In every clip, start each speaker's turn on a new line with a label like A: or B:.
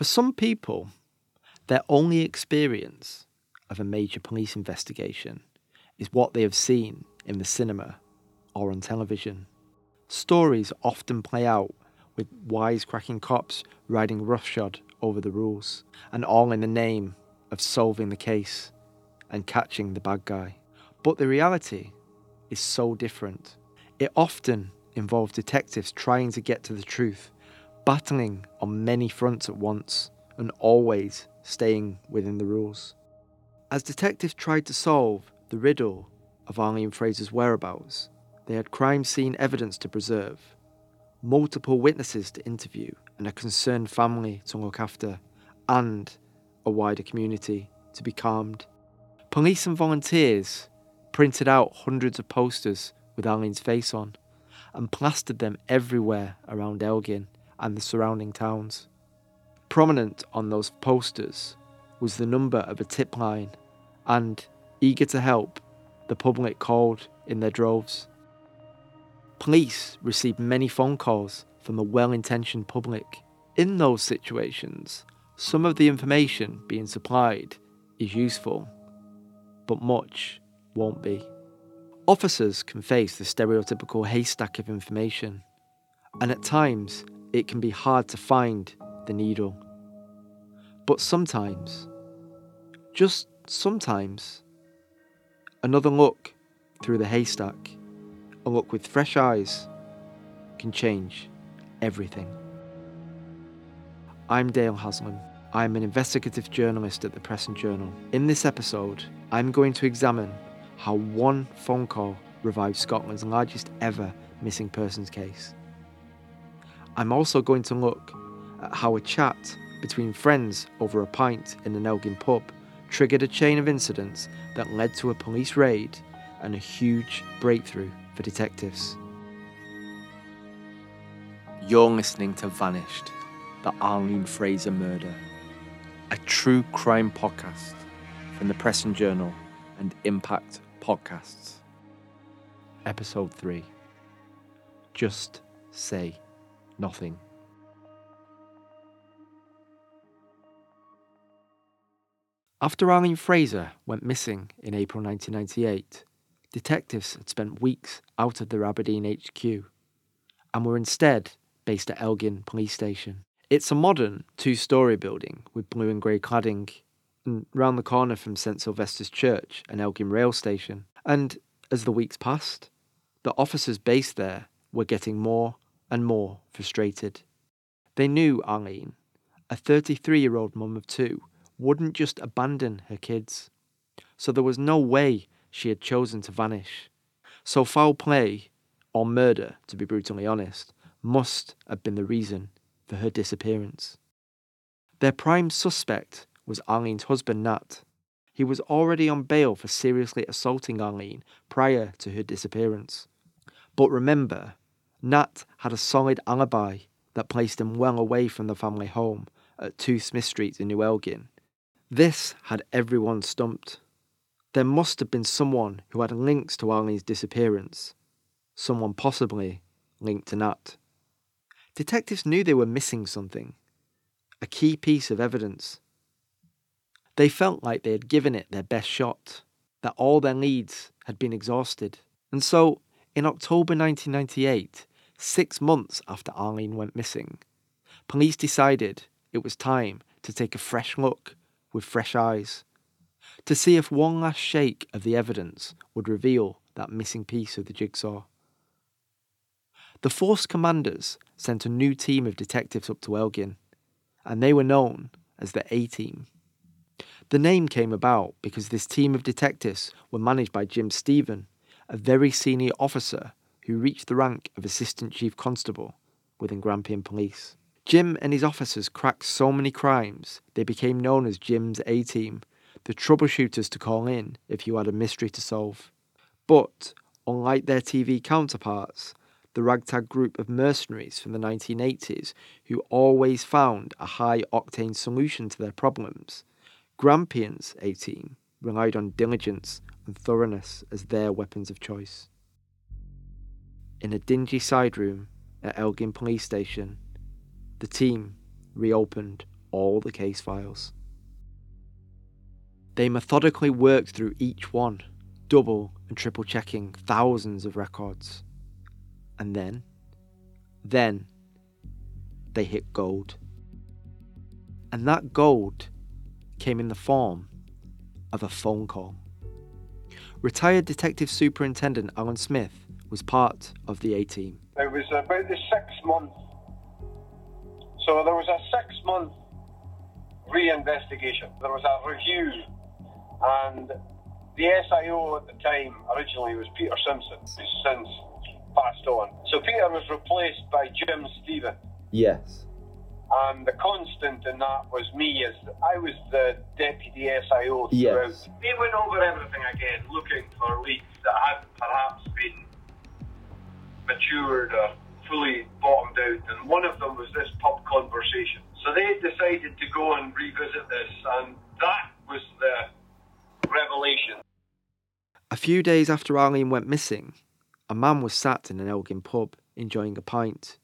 A: For some people, their only experience of a major police investigation is what they have seen in the cinema or on television. Stories often play out with wisecracking cops riding roughshod over the rules, and all in the name of solving the case and catching the bad guy. But the reality is so different. It often involves detectives trying to get to the truth, battling on many fronts at once, and always staying within the rules. As detectives tried to solve the riddle of Arlene Fraser's whereabouts, they had crime scene evidence to preserve, multiple witnesses to interview, and a concerned family to look after, and a wider community to be calmed. Police and volunteers printed out hundreds of posters with Arlene's face on and plastered them everywhere around Elgin and the surrounding towns. Prominent on those posters was the number of a tip line, and, eager to help, the public called in their droves. Police received many phone calls from the well intentioned public. In those situations, some of the information being supplied is useful, but much won't be. Officers can face the stereotypical haystack of information, and at times it can be hard to find the needle. But sometimes, just sometimes, another look through the haystack, a look with fresh eyes, can change everything. I'm Dale Haslam. I'm an investigative journalist at the Press and Journal. In this episode, I'm going to examine how one phone call revived Scotland's largest ever missing persons case. I'm also going to look at how a chat between friends over a pint in an Elgin pub triggered a chain of incidents that led to a police raid and a huge breakthrough for detectives. You're listening to Vanished, the Arlene Fraser murder, a true crime podcast from the Press and Journal and Impact Podcasts. Episode 3 Just Say Nothing. After Arlene Fraser went missing in April 1998, detectives had spent weeks out of their Aberdeen HQ and were instead based at Elgin Police Station. It's a modern two story building with blue and grey cladding, and round the corner from St Sylvester's Church and Elgin Rail Station. And as the weeks passed, the officers based there were getting more and more frustrated. They knew Arlene, a 33 year old mum of two, wouldn't just abandon her kids. So there was no way she had chosen to vanish. So foul play, or murder, to be brutally honest, must have been the reason for her disappearance. Their prime suspect was Arlene's husband, Nat. He was already on bail for seriously assaulting Arlene prior to her disappearance. But remember, Nat had a solid alibi that placed him well away from the family home at 2 Smith Street in New Elgin, this had everyone stumped. There must have been someone who had links to Arlene's disappearance. Someone possibly linked to Nat. Detectives knew they were missing something a key piece of evidence. They felt like they had given it their best shot, that all their leads had been exhausted. And so, in October 1998, six months after Arlene went missing, police decided it was time to take a fresh look with fresh eyes, to see if one last shake of the evidence would reveal that missing piece of the jigsaw. The Force commanders sent a new team of detectives up to Elgin, and they were known as the A Team. The name came about because this team of detectives were managed by Jim Stephen, a very senior officer who reached the rank of Assistant Chief Constable within Grampian Police. Jim and his officers cracked so many crimes, they became known as Jim's A Team, the troubleshooters to call in if you had a mystery to solve. But, unlike their TV counterparts, the ragtag group of mercenaries from the 1980s who always found a high octane solution to their problems, Grampian's A Team relied on diligence and thoroughness as their weapons of choice. In a dingy side room at Elgin Police Station, the team reopened all the case files. They methodically worked through each one, double and triple checking thousands of records. And then, then, they hit gold. And that gold came in the form of a phone call. Retired Detective Superintendent Alan Smith was part of the A team.
B: It was about the six month. So there was a six month re-investigation. There was a review, and the SIO at the time originally was Peter Simpson, who's since passed on. So Peter was replaced by Jim Stephen.
A: Yes.
B: And the constant in that was me, as I was the deputy SIO throughout.
A: Yes.
B: We went over everything again, looking for leads that had perhaps been matured or fully bottomed out. And one of them was this pub conversation. So they decided to go and revisit this, and that was the revelation.
A: A few days after Arlene went missing, a man was sat in an Elgin pub enjoying a pint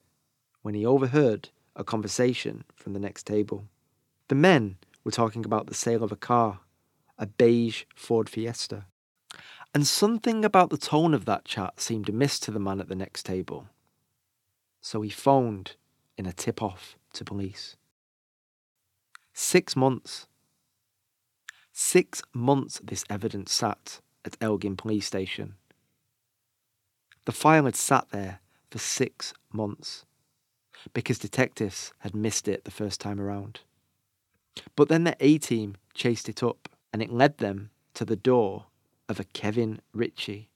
A: when he overheard a conversation from the next table. The men were talking about the sale of a car, a beige Ford Fiesta. And something about the tone of that chat seemed amiss to the man at the next table. So he phoned in a tip off to police. Six months. Six months this evidence sat at Elgin Police Station. The file had sat there for six months because detectives had missed it the first time around. But then the A team chased it up and it led them to the door of a Kevin Ritchie.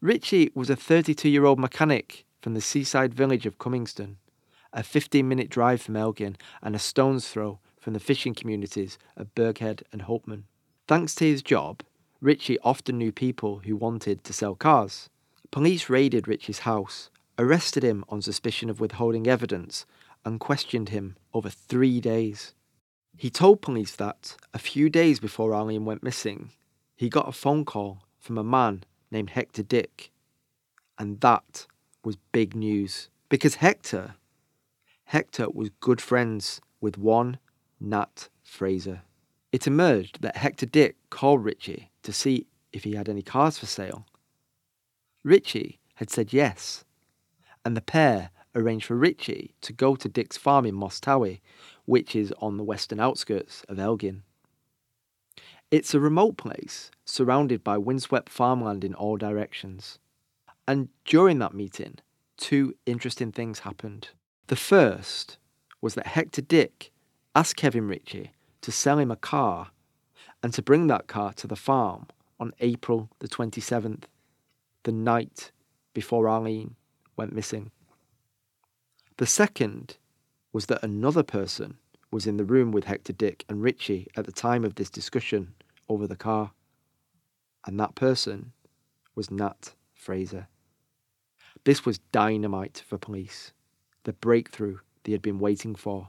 A: Ritchie was a 32 year old mechanic from the seaside village of Cummingston, a 15 minute drive from Elgin and a stone's throw from the fishing communities of Burghead and Hopeman. Thanks to his job, Ritchie often knew people who wanted to sell cars. Police raided Ritchie's house, arrested him on suspicion of withholding evidence, and questioned him over three days. He told police that, a few days before Arlene went missing, he got a phone call from a man named Hector Dick. And that was big news because Hector, Hector was good friends with one Nat Fraser. It emerged that Hector Dick called Ritchie to see if he had any cars for sale. Ritchie had said yes, and the pair arranged for Ritchie to go to Dick's farm in Mosstowie, which is on the western outskirts of Elgin. It's a remote place surrounded by windswept farmland in all directions. And during that meeting, two interesting things happened. The first was that Hector Dick asked Kevin Ritchie to sell him a car and to bring that car to the farm on April the 27th, the night before Arlene went missing. The second was that another person was in the room with Hector Dick and Ritchie at the time of this discussion over the car. And that person was Nat Fraser. This was dynamite for police, the breakthrough they had been waiting for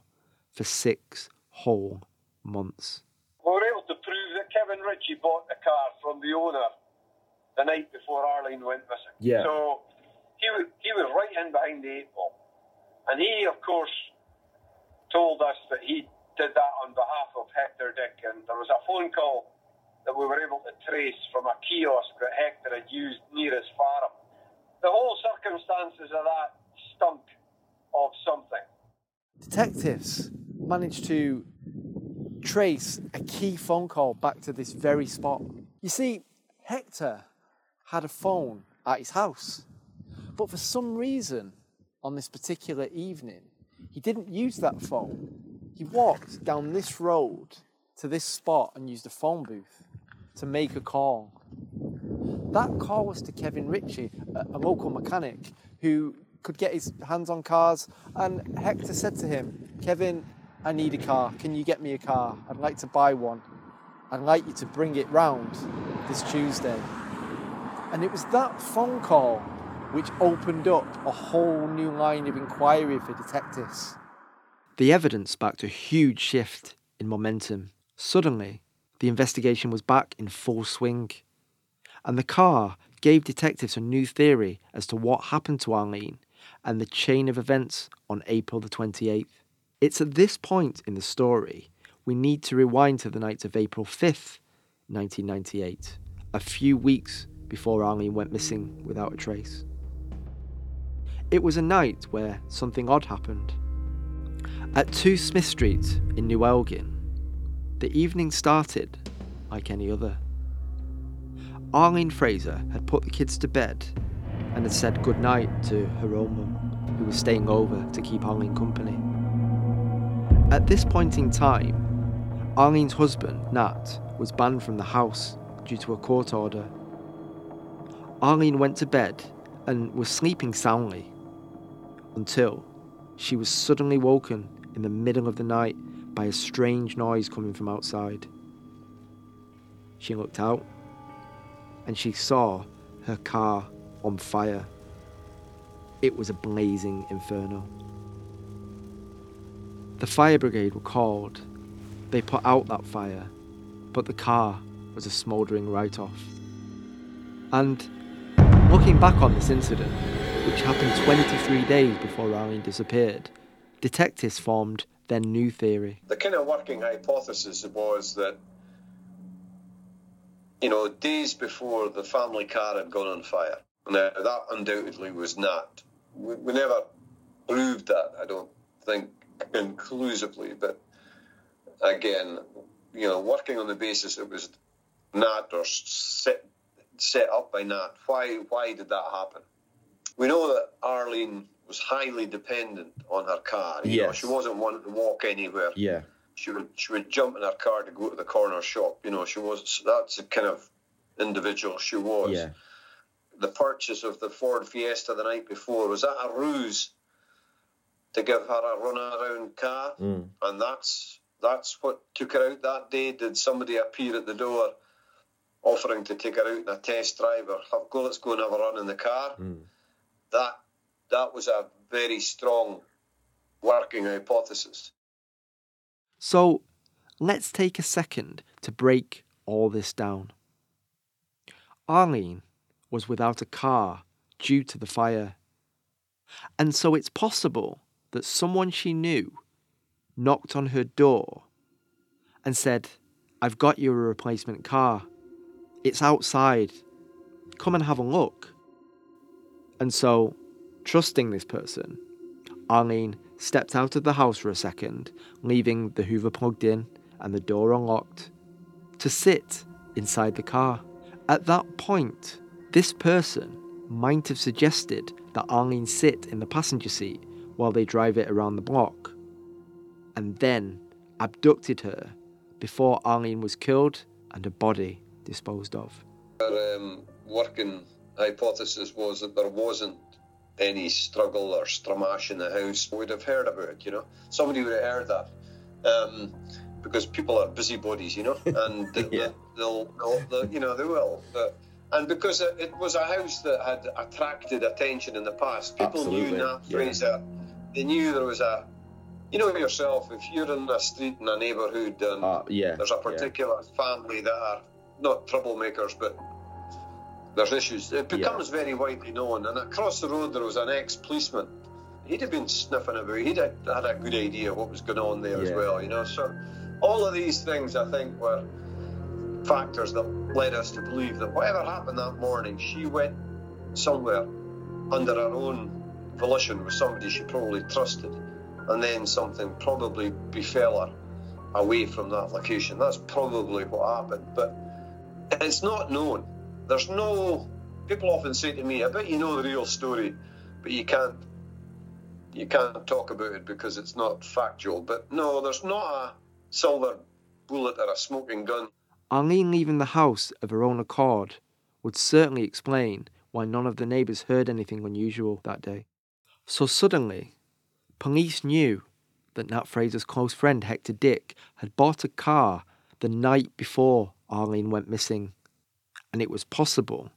A: for six whole months.
B: We were able to prove that Kevin Ritchie bought the car from the owner the night before Arlene went missing.
A: Yeah.
B: So he, wa- he was right in behind the eight ball. And he, of course, told us that he did that on behalf of Hector Dick. And there was a phone call that we were able to trace from a kiosk that Hector had used near his farm. The whole circumstances of that stunk of something.
A: Detectives managed to trace a key phone call back to this very spot. You see, Hector had a phone at his house, but for some reason, on this particular evening, he didn't use that phone. He walked down this road to this spot and used a phone booth to make a call. That call was to Kevin Ritchie, a, local mechanic who could get his hands on cars. And Hector said to him, Kevin, I need a car. Can you get me a car? I'd like to buy one. I'd like you to bring it round this Tuesday. And it was that phone call which opened up a whole new line of inquiry for detectives. The evidence backed a huge shift in momentum. Suddenly, the investigation was back in full swing. And the car gave detectives a new theory as to what happened to Arlene and the chain of events on April the 28th. It's at this point in the story we need to rewind to the night of April 5th, 1998, a few weeks before Arlene went missing without a trace. It was a night where something odd happened. At 2 Smith Street in New Elgin, the evening started like any other. Arlene Fraser had put the kids to bed and had said goodnight to her own mum, who was staying over to keep Arlene company. At this point in time, Arlene's husband, Nat, was banned from the house due to a court order. Arlene went to bed and was sleeping soundly until she was suddenly woken in the middle of the night by a strange noise coming from outside. She looked out and she saw her car on fire. It was a blazing inferno. The fire brigade were called. They put out that fire, but the car was a smouldering write off. And looking back on this incident, which happened 23 days before Arlene disappeared, detectives formed their new theory.
C: The kind of working hypothesis was that, you know, days before the family car had gone on fire, now that undoubtedly was not. We, we never proved that, I don't think, conclusively, but again, you know, working on the basis it was Nat or set, set up by Nat. Why, why did that happen? We know that Arlene was highly dependent on her car. You know, she wasn't one to walk anywhere.
D: Yeah.
C: She would she would jump in her car to go to the corner shop. You know, she was that's the kind of individual she was.
D: Yeah.
C: The purchase of the Ford Fiesta the night before was that a ruse to give her a run around car,
D: Mm.
C: and that's that's what took her out that day. Did somebody appear at the door offering to take her out in a test drive or have go let's go and have a run in the car?
D: Mm.
C: That that was a very strong working hypothesis.
A: So let's take a second to break all this down. Arlene was without a car due to the fire. And so it's possible that someone she knew knocked on her door and said, I've got you a replacement car. It's outside. Come and have a look. And so, trusting this person, Arlene stepped out of the house for a second, leaving the Hoover plugged in and the door unlocked, to sit inside the car. At that point, this person might have suggested that Arlene sit in the passenger seat while they drive it around the block, and then abducted her before Arlene was killed and her body disposed of.
C: Um, working hypothesis was that there wasn't any struggle or stramash in the house. We'd have heard about it, you know. Somebody would have heard that. Um, because people are busybodies, you know, and they,
D: Yeah.
C: they'll, they'll, they'll, you know, they will. But, and because it, was a house that had attracted attention in the past, people
D: Absolutely,
C: knew Nat
D: yeah.
C: Fraser. They knew there was a, you know yourself, if you're in a street in a neighbourhood and
D: Uh, yeah.
C: there's a
D: yeah.
C: particular family that are not troublemakers, but there's issues. It becomes very widely known. And across the road, there was an ex-policeman. He'd have been sniffing about. He'd had, had a good idea what was going on there as well, you know. So all of these things, I think, were factors that led us to believe that whatever happened that morning, she went somewhere under her own volition with somebody she probably trusted, and then something probably befell her away from that location. That's probably what happened, but it's not known. There's no. People often say to me, "I bet you know the real story, but you can't. You can't talk about it because it's not factual." But no, there's not a silver bullet or a smoking gun.
A: Arlene leaving the house of her own accord would certainly explain why none of the neighbours heard anything unusual that day. So suddenly, police knew that Nat Fraser's close friend Hector Dick had bought a car the night before Arlene went missing, and it was possible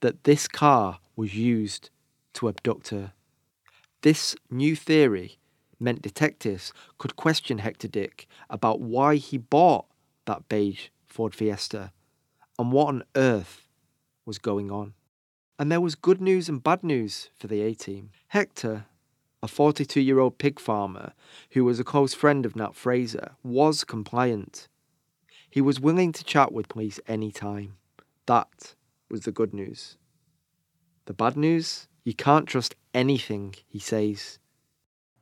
A: that this car was used to abduct her. This new theory meant detectives could question Hector Dick about why he bought that beige Ford Fiesta and what on earth was going on. And there was good news and bad news for the A team. Hector a 42 year old pig farmer who was a close friend of Nat Fraser, was compliant. He was willing to chat with police any time. That was the good news. The bad news? You can't trust anything he says.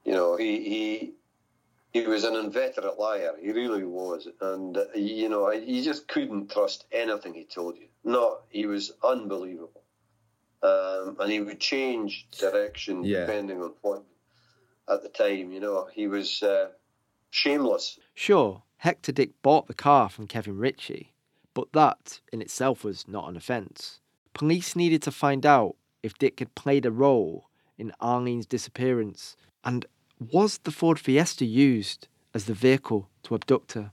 C: You know, he he he was an inveterate liar. He really was, and uh, you know, you just couldn't trust anything he told you. No, he was unbelievable, um, and he would change direction
D: Yeah.
C: depending on what at the time. You know, he was uh, shameless.
A: Sure, Hector Dick bought the car from Kevin Ritchie, but that in itself was not an offence. Police needed to find out if Dick had played a role in Arlene's disappearance, and was the Ford Fiesta used as the vehicle to abduct her?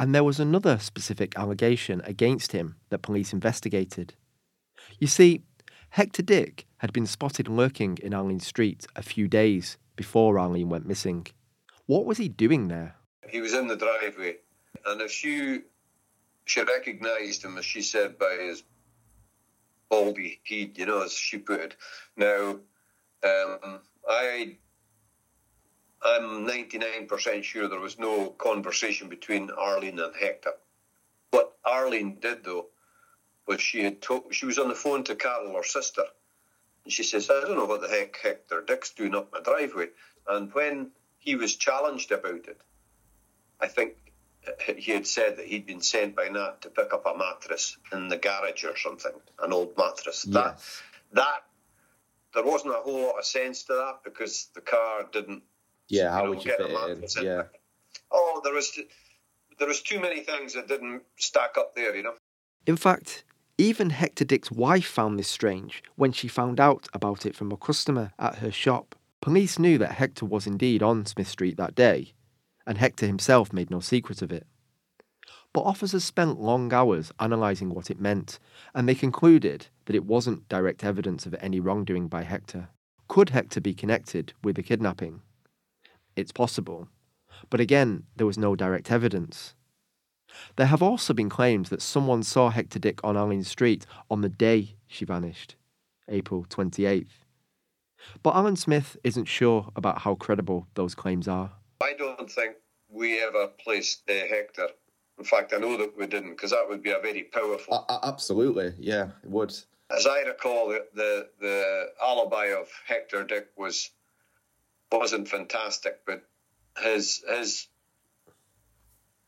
A: And there was another specific allegation against him that police investigated. You see, Hector Dick had been spotted lurking in Arlene Street a few days before Arlene went missing. What was he doing there?
C: He was in the driveway, and if she she recognised him, as she said, by his baldy head, you know, as she put it. Now, um, I I'm 99% sure there was no conversation between Arlene and Hector. What Arlene did though was she had to- she was on the phone to Carol, her sister, and she says, "I don't know what the heck Hector Dick's doing up my driveway." And when he was challenged about it, I think he had said that he'd been sent by Nat to pick up a mattress in the garage or something, an old mattress. That
D: Yes.
C: that there wasn't a whole lot of sense to that because the car didn't.
D: Yeah, how
C: you know,
D: would you
C: get
D: fit
C: a
D: it in?
C: mattress in
D: Yeah.
C: Oh, there was there was too many things that didn't stack up there, you know.
A: In fact, even Hector Dick's wife found this strange when she found out about it from a customer at her shop. Police knew that Hector was indeed on Smith Street that day, and Hector himself made no secret of it. But officers spent long hours analysing what it meant, and they concluded that it wasn't direct evidence of any wrongdoing by Hector. Could Hector be connected with the kidnapping? It's possible, but again, there was no direct evidence. There have also been claims that someone saw Hector Dick on Arlene Street on the day she vanished, April 28th. But Alan Smith isn't sure about how credible those claims are.
C: Don't think we ever placed uh, Hector. In fact, I know that we didn't because that would be a very powerful.
D: A- absolutely, yeah, it would.
C: As I recall, the, the the alibi of Hector Dick was wasn't fantastic, but his his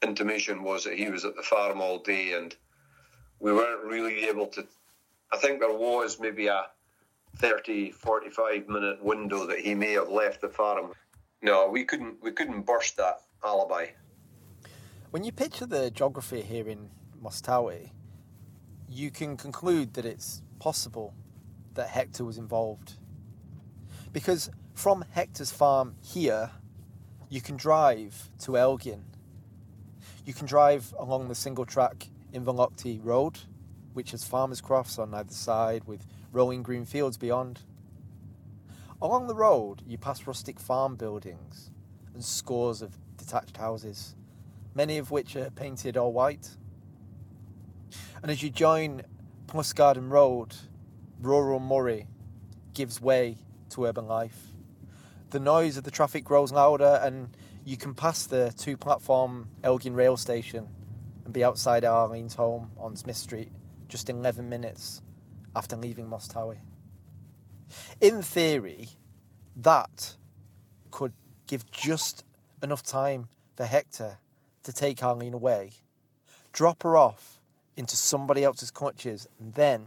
C: intimation was that he was at the farm all day, and we weren't really able to. I think there was maybe a 30, 45 minute window that he may have left the farm. No, we couldn't we couldn't burst that alibi.
E: When you picture the geography here in Mosstowie, you can conclude that it's possible that Hector was involved. Because from Hector's farm here, you can drive to Elgin. You can drive along the single track Inverlochty Road, which has farmers' crofts on either side with rolling green fields beyond. Along the road, you pass rustic farm buildings and scores of detached houses, many of which are painted all white. And as you join Pluscarden Road, rural Moray gives way to urban life. The noise of the traffic grows louder, and you can pass the two platform Elgin rail station and be outside Arlene's home on Smith Street just 11 minutes after leaving Mosstowie. In theory, that could give just enough time for Hector to take Arlene away, drop her off into somebody else's clutches, and then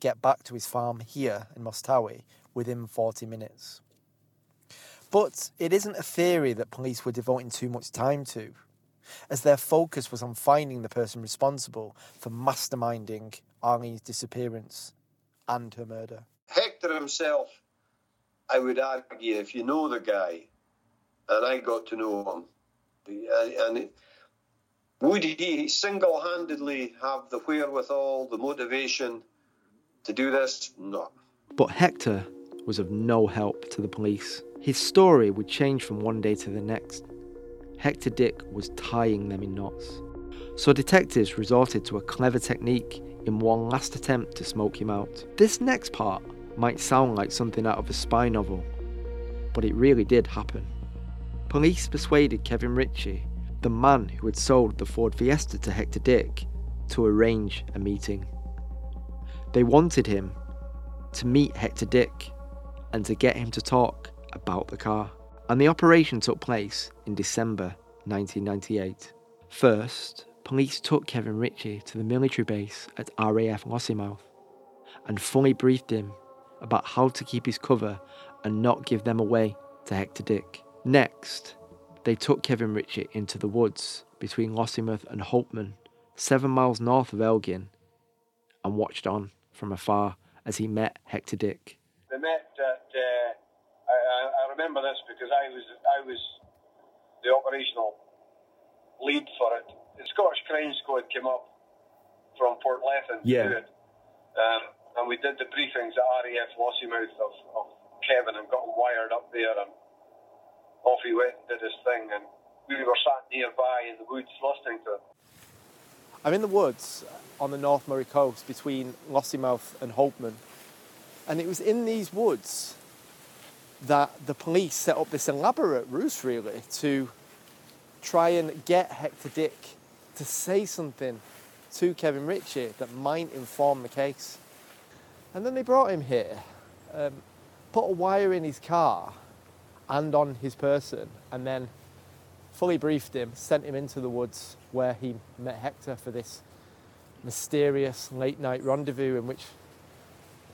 E: get back to his farm here in Mosstowie within 40 minutes. But it isn't a theory that police were devoting too much time to, as their focus was on finding the person responsible for masterminding Arlene's disappearance and her murder.
C: Himself, I would argue, if you know the guy, and I got to know him, and would he single handedly have the wherewithal, the motivation to do this? No.
A: But Hector was of no help to the police. His story would change from one day to the next. Hector Dick was tying them in knots. So detectives resorted to a clever technique in one last attempt to smoke him out. This next part might sound like something out of a spy novel, but it really did happen. Police persuaded Kevin Ritchie, the man who had sold the Ford Fiesta to Hector Dick, to arrange a meeting. They wanted him to meet Hector Dick and to get him to talk about the car. And the operation took place in December 1998. First, police took Kevin Ritchie to the military base at RAF Lossiemouth and fully briefed him about how to keep his cover and not give them away to Hector Dick. Next, they took Kevin Ritchie into the woods between Lossiemouth and Hopeman, seven miles north of Elgin, and watched on from afar as he met Hector Dick.
B: They met at, uh, I, I remember this because I was, I was the operational lead for it. The Scottish Crime Squad came up from Portlethen
D: Yeah.
B: to do it. Um, and we did the briefings at RAF Lossiemouth of, of Kevin and got him wired up there and off he went and did his thing and we were sat nearby in the woods listening to.
E: I'm in the woods on the North Moray coast between Lossiemouth and Hopeman. And it was in these woods that the police set up this elaborate ruse, really, to try and get Hector Dick to say something to Kevin Ritchie that might inform the case. And then they brought him here, um, put a wire in his car and on his person, and then fully briefed him, sent him into the woods where he met Hector for this mysterious late night rendezvous in which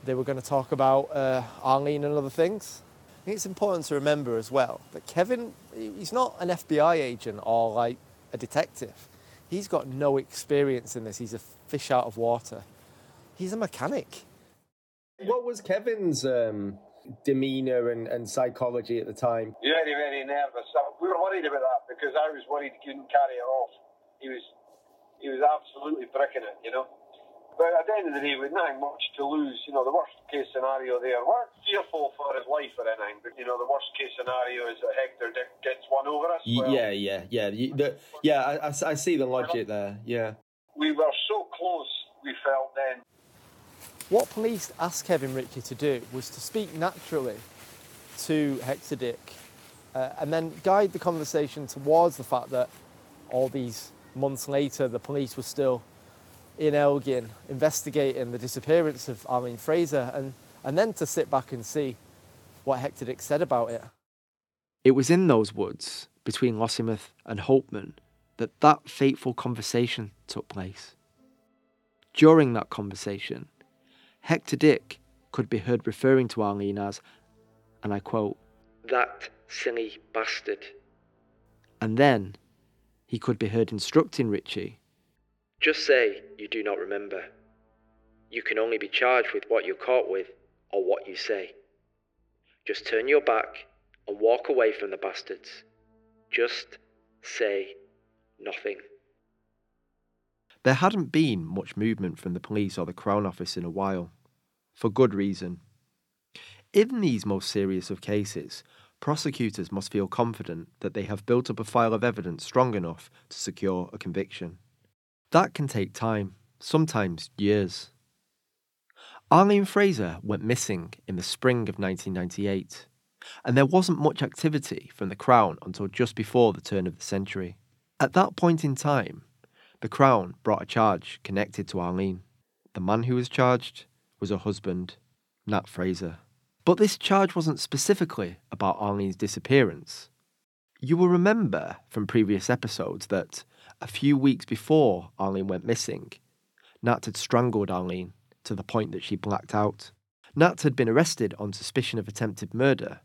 E: they were going to talk about uh, Arlene and other things. I think it's important to remember as well that Kevin, he's not an FBI agent or like a detective. He's got no experience in this. He's a fish out of water. He's a mechanic.
D: What was Kevin's um, demeanour and, and psychology at the time?
B: Very, very nervous. We were worried about that because I was worried he couldn't carry it off. He was, he was absolutely bricking it, you know. But at the end of the day, with nothing much to lose, you know, the worst case scenario there, we're fearful for his life or anything, but you know, the worst case scenario is that Hector gets one over us. Well,
D: yeah, yeah, yeah. The- yeah, I- I see the logic there. Yeah.
B: We were so close, we felt then.
E: What police asked Kevin Ritchie to do was to speak naturally to Hector Dick uh, and then guide the conversation towards the fact that all these months later the police were still in Elgin investigating the disappearance of Arlene Fraser and, and then to sit back and see what Hector Dick said about it.
A: It was in those woods between Lossiemouth and Hopeman that that fateful conversation took place. During that conversation, Hector Dick could be heard referring to Arlene as, and I quote, that silly bastard. And then he could be heard instructing Ritchie, just say you do not remember. You can only be charged with what you're caught with or what you say. Just turn your back and walk away from the bastards. Just say nothing. There hadn't been much movement from the police or the Crown Office in a while, for good reason. In these most serious of cases, prosecutors must feel confident that they have built up a file of evidence strong enough to secure a conviction. That can take time, sometimes years. Arlene Fraser went missing in the spring of 1998, and there wasn't much activity from the Crown until just before the turn of the century. At that point in time, the Crown brought a charge connected to Arlene. The man who was charged was her husband, Nat Fraser. But this charge wasn't specifically about Arlene's disappearance. You will remember from previous episodes that a few weeks before Arlene went missing, Nat had strangled Arlene to the point that she blacked out. Nat had been arrested on suspicion of attempted murder,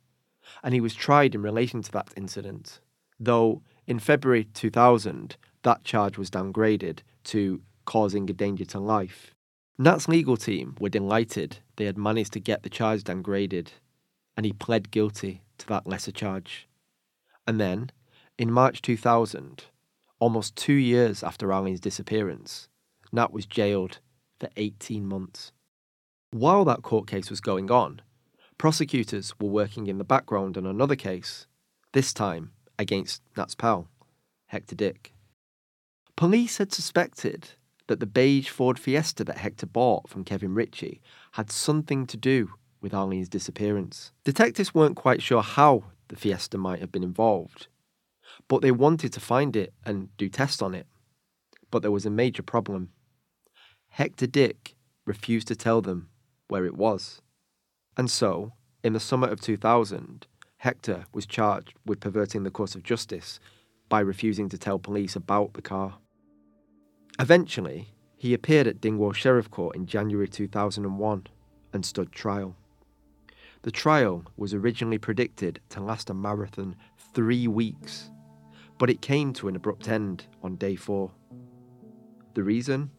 A: and he was tried in relation to that incident, though in February 2000, that charge was downgraded to causing a danger to life. Nat's legal team were delighted they had managed to get the charge downgraded, and he pled guilty to that lesser charge. And then, in March 2000, almost two years after Arlene's disappearance, Nat was jailed for 18 months. While that court case was going on, prosecutors were working in the background on another case, this time against Nat's pal, Hector Dick. Police had suspected that the beige Ford Fiesta that Hector bought from Kevin Ritchie had something to do with Arlene's disappearance. Detectives weren't quite sure how the Fiesta might have been involved, but they wanted to find it and do tests on it. But there was a major problem. Hector Dick refused to tell them where it was. And so, in the summer of 2000, Hector was charged with perverting the course of justice by refusing to tell police about the car. Eventually, he appeared at Dingwall Sheriff Court in January 2001 and stood trial. The trial was originally predicted to last a marathon three weeks, but it came to an abrupt end on day four. The reason?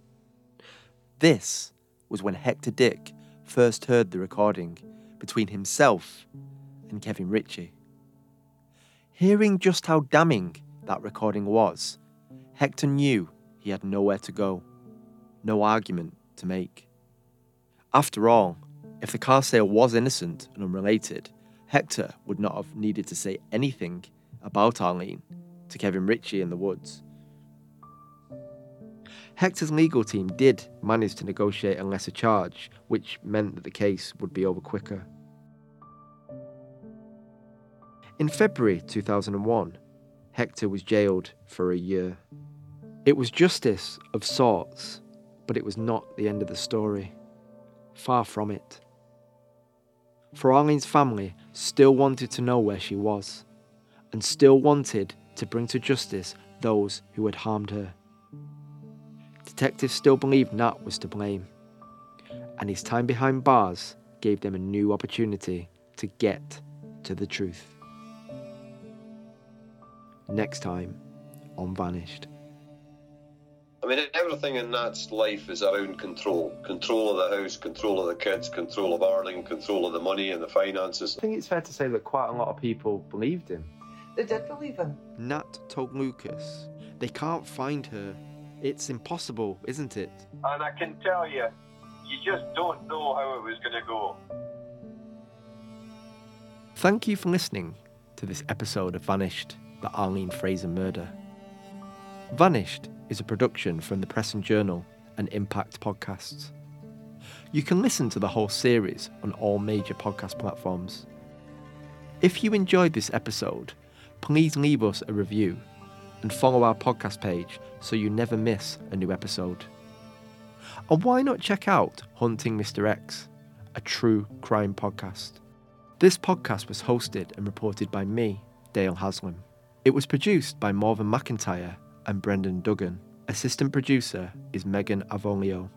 A: This was when Hector Dick first heard the recording between himself and Kevin Ritchie. Hearing just how damning that recording was, Hector knew he had nowhere to go, no argument to make. After all, if the car sale was innocent and unrelated, Hector would not have needed to say anything about Arlene to Kevin Ritchie in the woods. Hector's legal team did manage to negotiate a lesser charge, which meant that the case would be over quicker. In February 2001, Hector was jailed for a year. It was justice of sorts, but it was not the end of the story. Far from it. For Arlene's family still wanted to know where she was, and still wanted to bring to justice those who had harmed her. Detectives still believed Nat was to blame, and his time behind bars gave them a new opportunity to get to the truth. Next time on Vanished.
C: I mean, everything in Nat's life is around control. Control of the house, control of the kids, control of Arlene, control of the money and the finances.
D: I think it's fair to say that quite a lot of people believed him.
F: They did believe him.
A: Nat told Lucas they can't find her. It's impossible, isn't it?
B: And I can tell you, you just don't know how it was going to go.
A: Thank you for listening to this episode of Vanished, the Arlene Fraser murder. Vanished is a production from the Press and Journal and Impact Podcasts. You can listen to the whole series on all major podcast platforms. If you enjoyed this episode, please leave us a review and follow our podcast page so you never miss a new episode. And why not check out Hunting Mr. X, a true crime podcast? This podcast was hosted and reported by me, Dale Haslam. It was produced by Morven McIntyre and Brendan Duggan. Assistant producer is Megan Avolio.